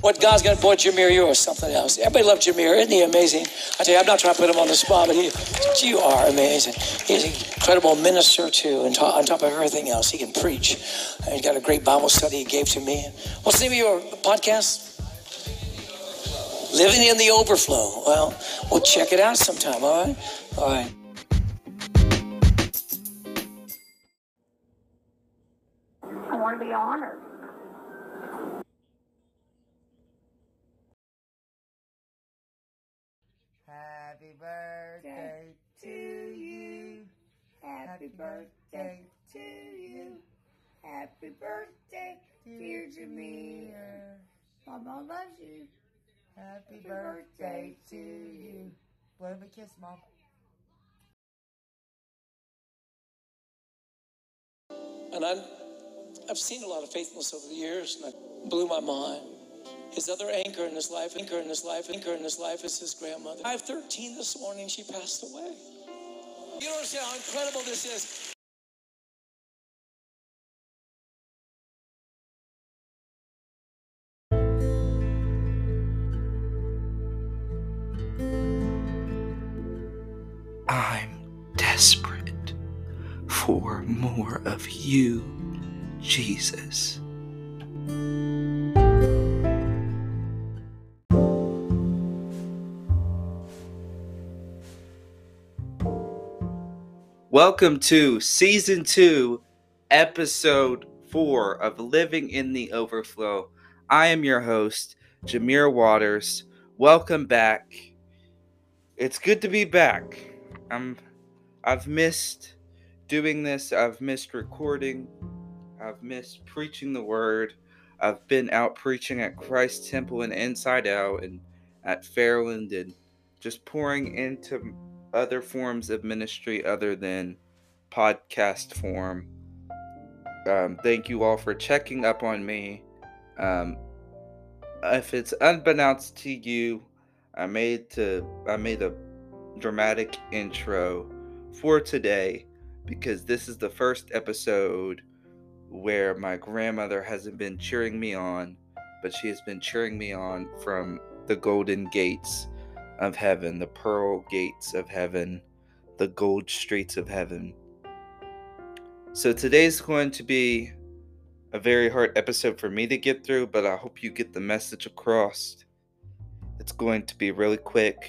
What God's going to boy Jameer, you or something else. Everybody loves Jameer. Isn't he amazing? I tell you, I'm not trying to put him on the spot, but he, you are amazing. He's an incredible minister, too, and on top of everything else, he can preach. And he's got a great Bible study he gave to me. What's the name of your podcast? Living in the Overflow. Well, we'll check it out sometime, all right? All right. I want to be honored. Happy birthday to you. Happy birthday to you. Happy birthday, to you. dear Jameer. Mama loves you. Happy birthday to you. Blow him a kiss, Mom. And I'm, I've seen a lot of faithfulness over the years, and it blew my mind. His other anchor in his life, anchor in his life, anchor in his life is his grandmother. 513 this morning, she passed away. You don't understand how incredible this is. I'm desperate for more of you, Jesus. Welcome to season two, episode four of Living in the Overflow. I am your host, Jameer Waters. Welcome back. It's good to be back. I'm I've missed doing this. I've missed recording. I've missed preaching the word. I've been out preaching at Christ Temple and Inside Out and at Fairland and just pouring into other forms of ministry other than podcast form. Um, thank you all for checking up on me. Um, if it's unbeknownst to you, I made to I made a dramatic intro for today because this is the first episode where my grandmother hasn't been cheering me on, but she has been cheering me on from the golden gates of heaven, the pearl gates of heaven, the gold streets of heaven. So today's going to be a very hard episode for me to get through, but I hope you get the message across. It's going to be really quick,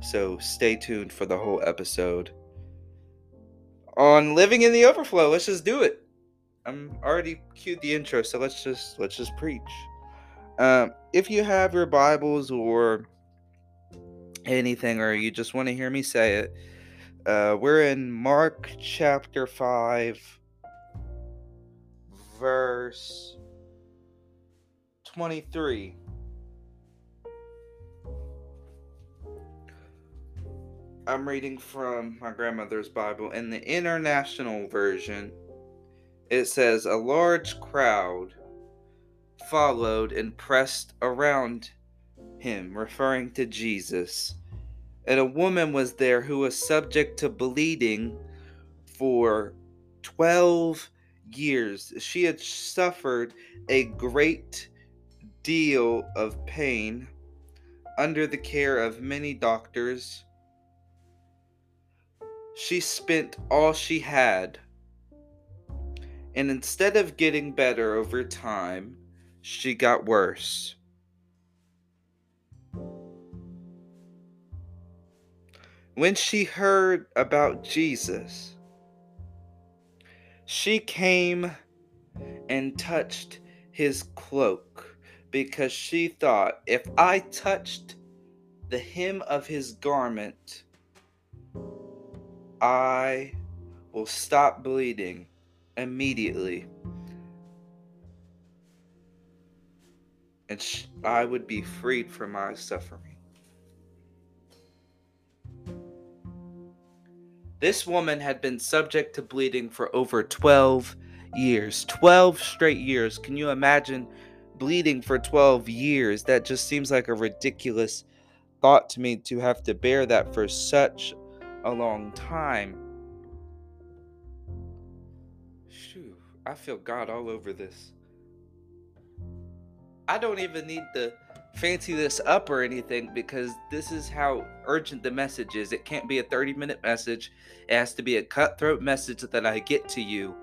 so stay tuned for the whole episode. On living in the overflow, let's just do it. I'm already cued the intro, so let's just let's just preach. Um, if you have your Bibles or anything, or you just want to hear me say it, uh, we're in Mark chapter five, verse twenty-three. I'm reading from my grandmother's Bible. In the international version, it says, A large crowd followed and pressed around him, referring to Jesus. And a woman was there who was subject to bleeding for 12 years. She had suffered a great deal of pain under the care of many doctors she spent all she had. And instead of getting better over time, she got worse. When she heard about Jesus, she came and touched his cloak because she thought, if I touched the hem of his garment, I will stop bleeding immediately. And I would be freed from my suffering. This woman had been subject to bleeding for over 12 years. 12 straight years. Can you imagine bleeding for 12 years? That just seems like a ridiculous thought to me to have to bear that for such a long time. Shoo, I feel God all over this. I don't even need to fancy this up or anything because this is how urgent the message is. It can't be a 30 minute message, it has to be a cutthroat message that I get to you.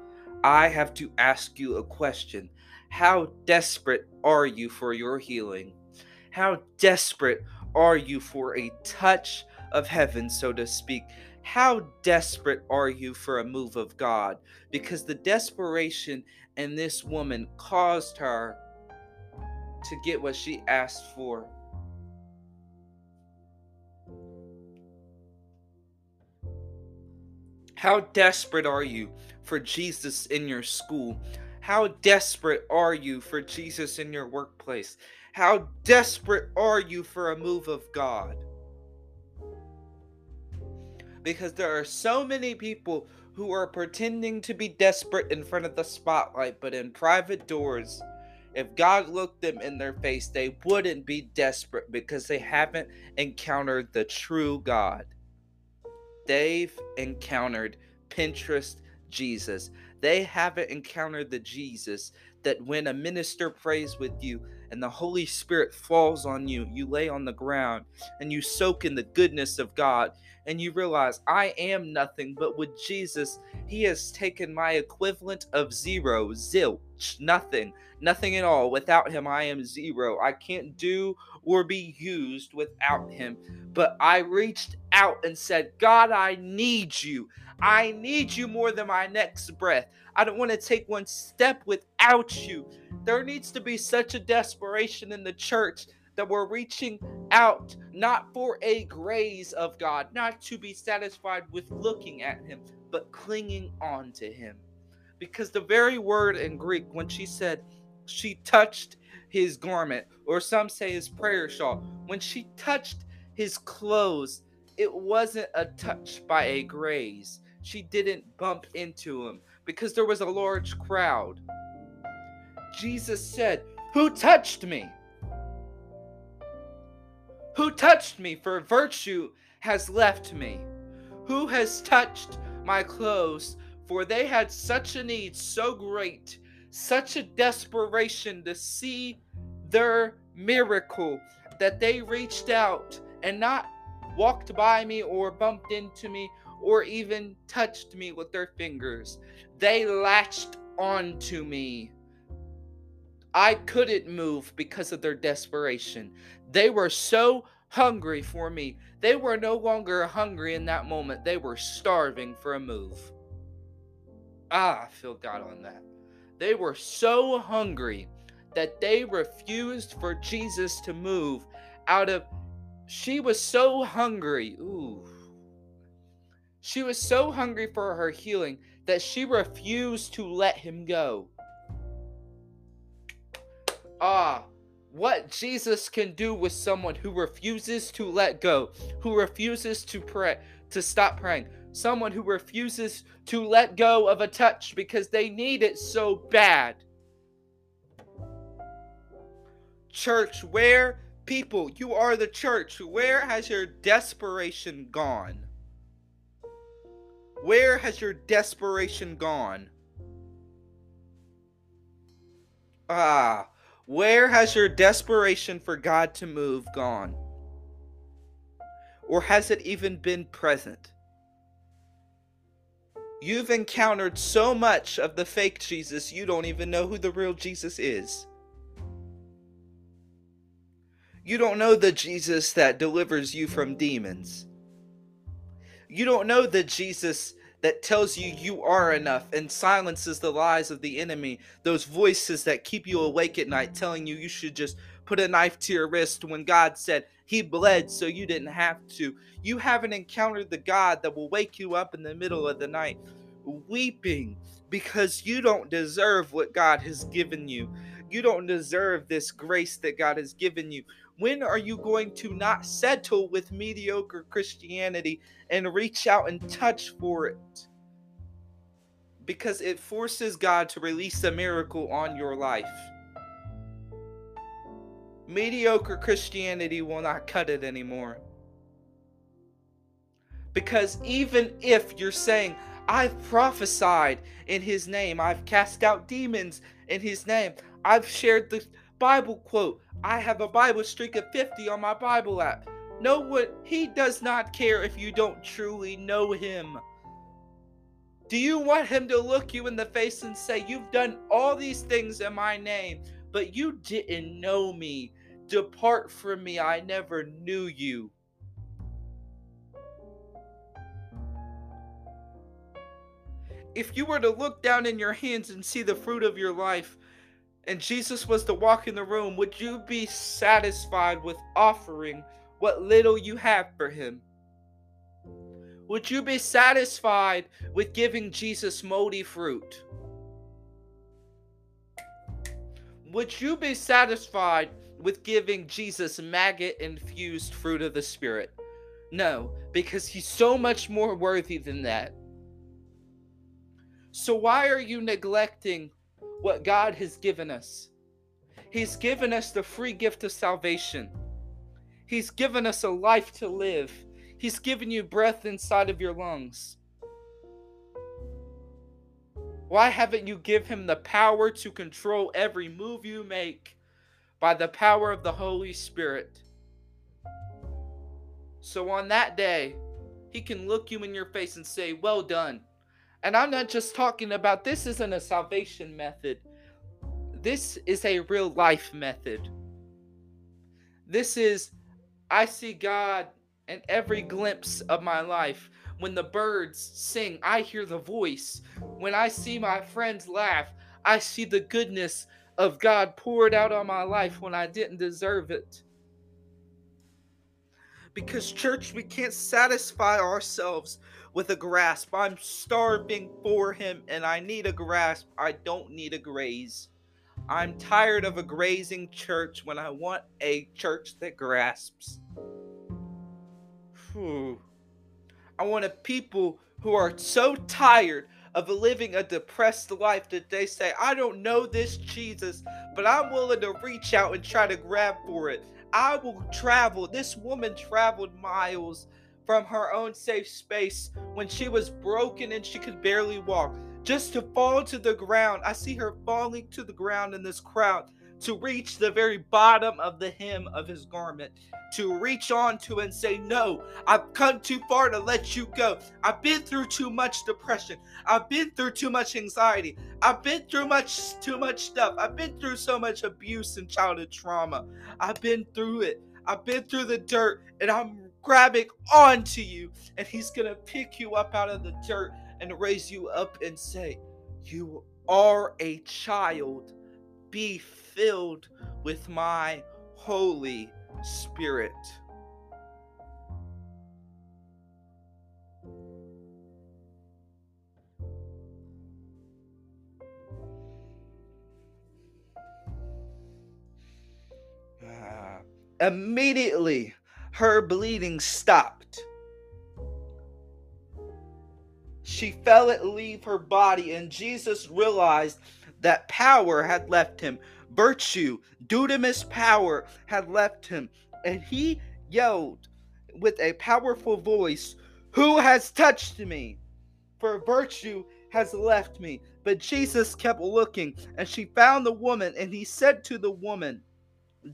I have to ask you a question How desperate are you for your healing? How desperate are you for a touch of heaven, so to speak? How desperate are you for a move of God? Because the desperation in this woman caused her to get what she asked for. How desperate are you for Jesus in your school? How desperate are you for Jesus in your workplace? How desperate are you for a move of God? Because there are so many people who are pretending to be desperate in front of the spotlight, but in private doors, if God looked them in their face, they wouldn't be desperate because they haven't encountered the true God. They've encountered Pinterest Jesus. They haven't encountered the Jesus that when a minister prays with you and the Holy Spirit falls on you, you lay on the ground and you soak in the goodness of God and you realize I am nothing, but with Jesus, He has taken my equivalent of zero, zilch, nothing, nothing at all. Without Him, I am zero. I can't do or be used without Him. But I reached out and said, God, I need you. I need you more than my next breath. I don't want to take one step without you. There needs to be such a desperation in the church that we're reaching out not for a grace of God, not to be satisfied with looking at Him, but clinging on to Him. Because the very word in Greek, when she said she touched his garment, or some say his prayer shawl, when she touched his clothes, it wasn't a touch by a graze. She didn't bump into him because there was a large crowd. Jesus said, Who touched me? Who touched me? For virtue has left me. Who has touched my clothes? For they had such a need, so great, such a desperation to see their miracle, that they reached out and not walked by me or bumped into me or even touched me with their fingers. They latched onto me. I couldn't move because of their desperation. They were so hungry for me. They were no longer hungry in that moment. They were starving for a move. Ah, I feel God on that. They were so hungry that they refused for Jesus to move out of. She was so hungry. Ooh. She was so hungry for her healing that she refused to let him go. Ah, what Jesus can do with someone who refuses to let go, who refuses to pray, to stop praying, someone who refuses to let go of a touch because they need it so bad. Church, where people, you are the church, where has your desperation gone? Where has your desperation gone? Ah, where has your desperation for God to move gone? Or has it even been present? You've encountered so much of the fake Jesus, you don't even know who the real Jesus is. You don't know the Jesus that delivers you from demons. You don't know the Jesus that tells you you are enough and silences the lies of the enemy. Those voices that keep you awake at night telling you you should just put a knife to your wrist when God said he bled so you didn't have to. You haven't encountered the God that will wake you up in the middle of the night weeping because you don't deserve what God has given you. You don't deserve this grace that God has given you. When are you going to not settle with mediocre Christianity and reach out and touch for it? Because it forces God to release a miracle on your life. Mediocre Christianity will not cut it anymore. Because even if you're saying, I've prophesied in his name, I've cast out demons in his name, I've shared the Bible quote. I have a Bible streak of 50 on my Bible app. Know what? He does not care if you don't truly know him. Do you want him to look you in the face and say, You've done all these things in my name, but you didn't know me? Depart from me, I never knew you. If you were to look down in your hands and see the fruit of your life, and Jesus was to walk in the room, would you be satisfied with offering what little you have for him? Would you be satisfied with giving Jesus moldy fruit? Would you be satisfied with giving Jesus maggot infused fruit of the Spirit? No, because he's so much more worthy than that. So, why are you neglecting what God has given us? He's given us the free gift of salvation, He's given us a life to live, He's given you breath inside of your lungs. Why haven't you give him the power to control every move you make by the power of the Holy Spirit? So on that day, he can look you in your face and say, "Well done." And I'm not just talking about this isn't a salvation method. This is a real life method. This is, I see God in every glimpse of my life. When the birds sing, I hear the voice. When I see my friends laugh, I see the goodness of God poured out on my life when I didn't deserve it. Because, church, we can't satisfy ourselves with a grasp. I'm starving for him and I need a grasp. I don't need a graze. I'm tired of a grazing church when I want a church that grasps. Whew. I want a people who are so tired of living a depressed life that they say, I don't know this Jesus, but I'm willing to reach out and try to grab for it. I will travel. This woman traveled miles from her own safe space when she was broken and she could barely walk, just to fall to the ground. I see her falling to the ground in this crowd to reach the very bottom of the hem of his garment, to reach on to and say, No, I've come too far to let you go. I've been through too much depression. I've been through too much anxiety. I've been through much too much stuff. I've been through so much abuse and childhood trauma. I've been through it. I've been through the dirt and I'm grabbing onto you, and he's gonna pick you up out of the dirt and raise you up and say, You are a child. Be filled with my Holy Spirit. Immediately her bleeding stopped. She felt it leave her body, and Jesus realized that power had left him. Virtue, dunamis power, had left him. And he yelled with a powerful voice, Who has touched me? For virtue has left me. But Jesus kept looking, and she found the woman, and he said to the woman,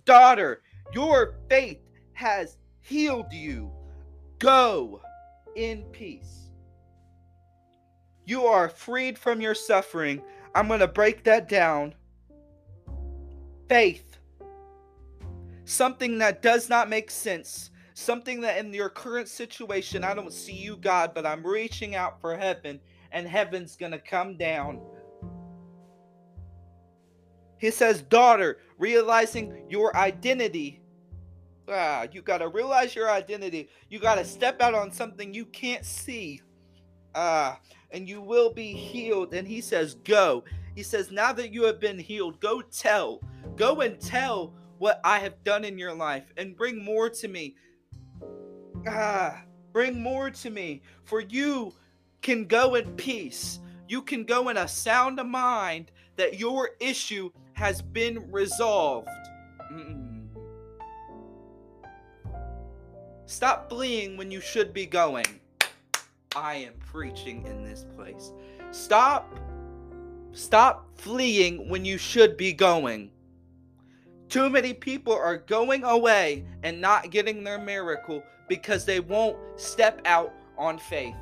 Daughter, your faith has healed you. Go in peace. You are freed from your suffering. I'm going to break that down. Faith. Something that does not make sense. Something that in your current situation, I don't see you, God, but I'm reaching out for heaven, and heaven's going to come down. He says, Daughter, realizing your identity Ah, you gotta realize your identity. You gotta step out on something you can't see. Ah, and you will be healed. And he says, Go. He says, Now that you have been healed, go tell. Go and tell what I have done in your life and bring more to me. Ah, bring more to me. For you can go in peace. You can go in a sound of mind that your issue has been resolved. Mm-mm. Stop fleeing when you should be going. I am preaching in this place. Stop stop fleeing when you should be going. Too many people are going away and not getting their miracle because they won't step out on faith.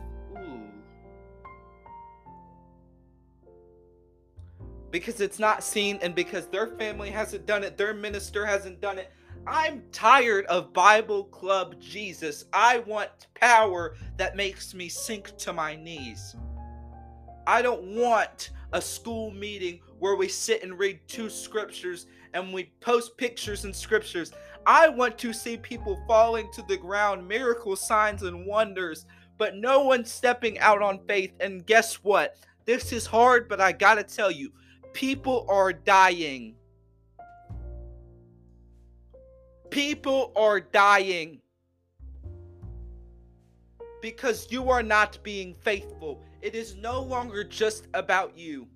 Because it's not seen and because their family hasn't done it, their minister hasn't done it. I'm tired of Bible Club Jesus. I want power that makes me sink to my knees. I don't want a school meeting where we sit and read two scriptures and we post pictures and scriptures. I want to see people falling to the ground, miracle signs and wonders, but no one stepping out on faith. And guess what? This is hard, but I gotta tell you, people are dying. People are dying because you are not being faithful. It is no longer just about you.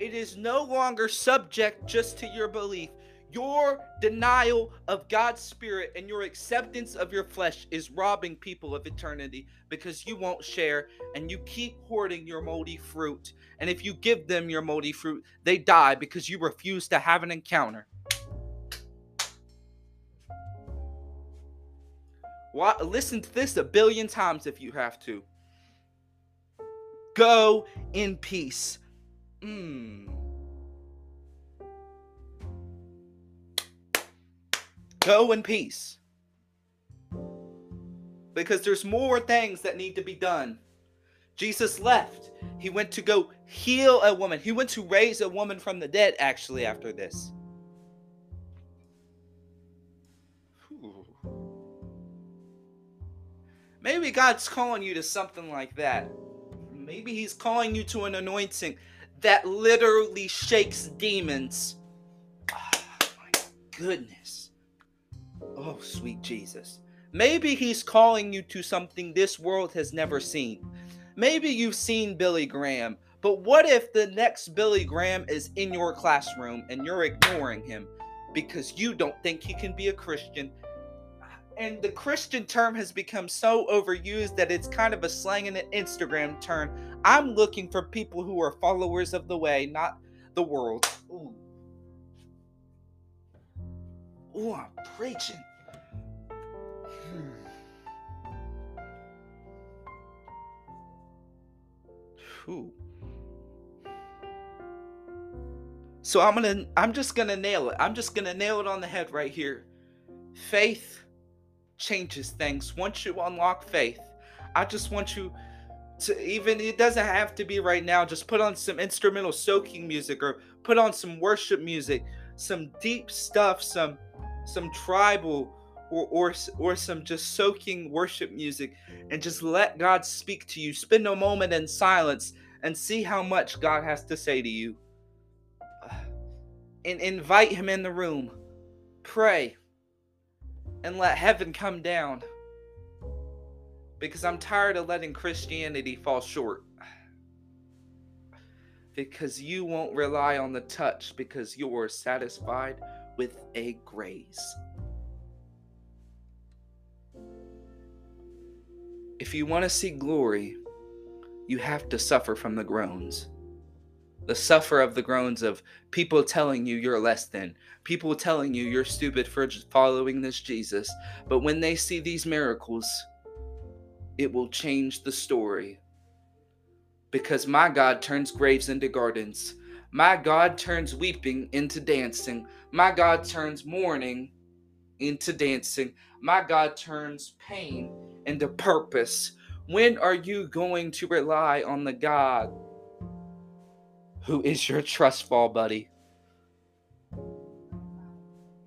It is no longer subject just to your belief. Your denial of God's Spirit and your acceptance of your flesh is robbing people of eternity because you won't share and you keep hoarding your moldy fruit. And if you give them your moldy fruit, they die because you refuse to have an encounter. Listen to this a billion times if you have to. Go in peace. Mm. Go in peace. Because there's more things that need to be done. Jesus left. He went to go heal a woman. He went to raise a woman from the dead, actually, after this. Maybe God's calling you to something like that. Maybe He's calling you to an anointing that literally shakes demons. Oh, my goodness. Oh, sweet Jesus. Maybe He's calling you to something this world has never seen. Maybe you've seen Billy Graham, but what if the next Billy Graham is in your classroom and you're ignoring him because you don't think he can be a Christian and the Christian term has become so overused that it's kind of a slang and an Instagram term. I'm looking for people who are followers of the way, not the world. Ooh, Ooh I'm preaching. Hmm. Ooh. So I'm gonna I'm just gonna nail it. I'm just gonna nail it on the head right here. Faith changes things. Once you unlock faith, I just want you to even it doesn't have to be right now. Just put on some instrumental soaking music or put on some worship music, some deep stuff, some some tribal or or or some just soaking worship music and just let God speak to you. Spend a moment in silence and see how much God has to say to you. And invite him in the room. Pray and let heaven come down. Because I'm tired of letting Christianity fall short. Because you won't rely on the touch because you're satisfied with a grace. If you want to see glory, you have to suffer from the groans the suffer of the groans of people telling you you're less than, people telling you you're stupid for following this Jesus. But when they see these miracles, it will change the story. Because my God turns graves into gardens. My God turns weeping into dancing. My God turns mourning into dancing. My God turns pain into purpose. When are you going to rely on the God who is your trust fall buddy.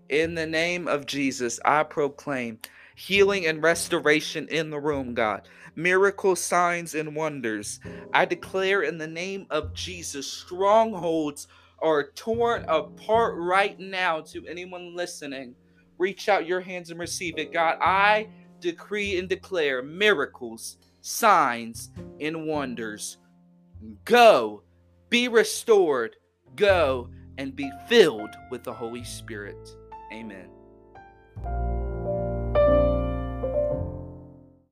In the name of Jesus, I proclaim healing and restoration in the room, God. Miracles, signs, and wonders. I declare in the name of Jesus, strongholds are torn apart right now to anyone listening. Reach out your hands and receive it, God. I decree and declare miracles, signs, and wonders. Go be restored, go and be filled with the Holy Spirit. Amen.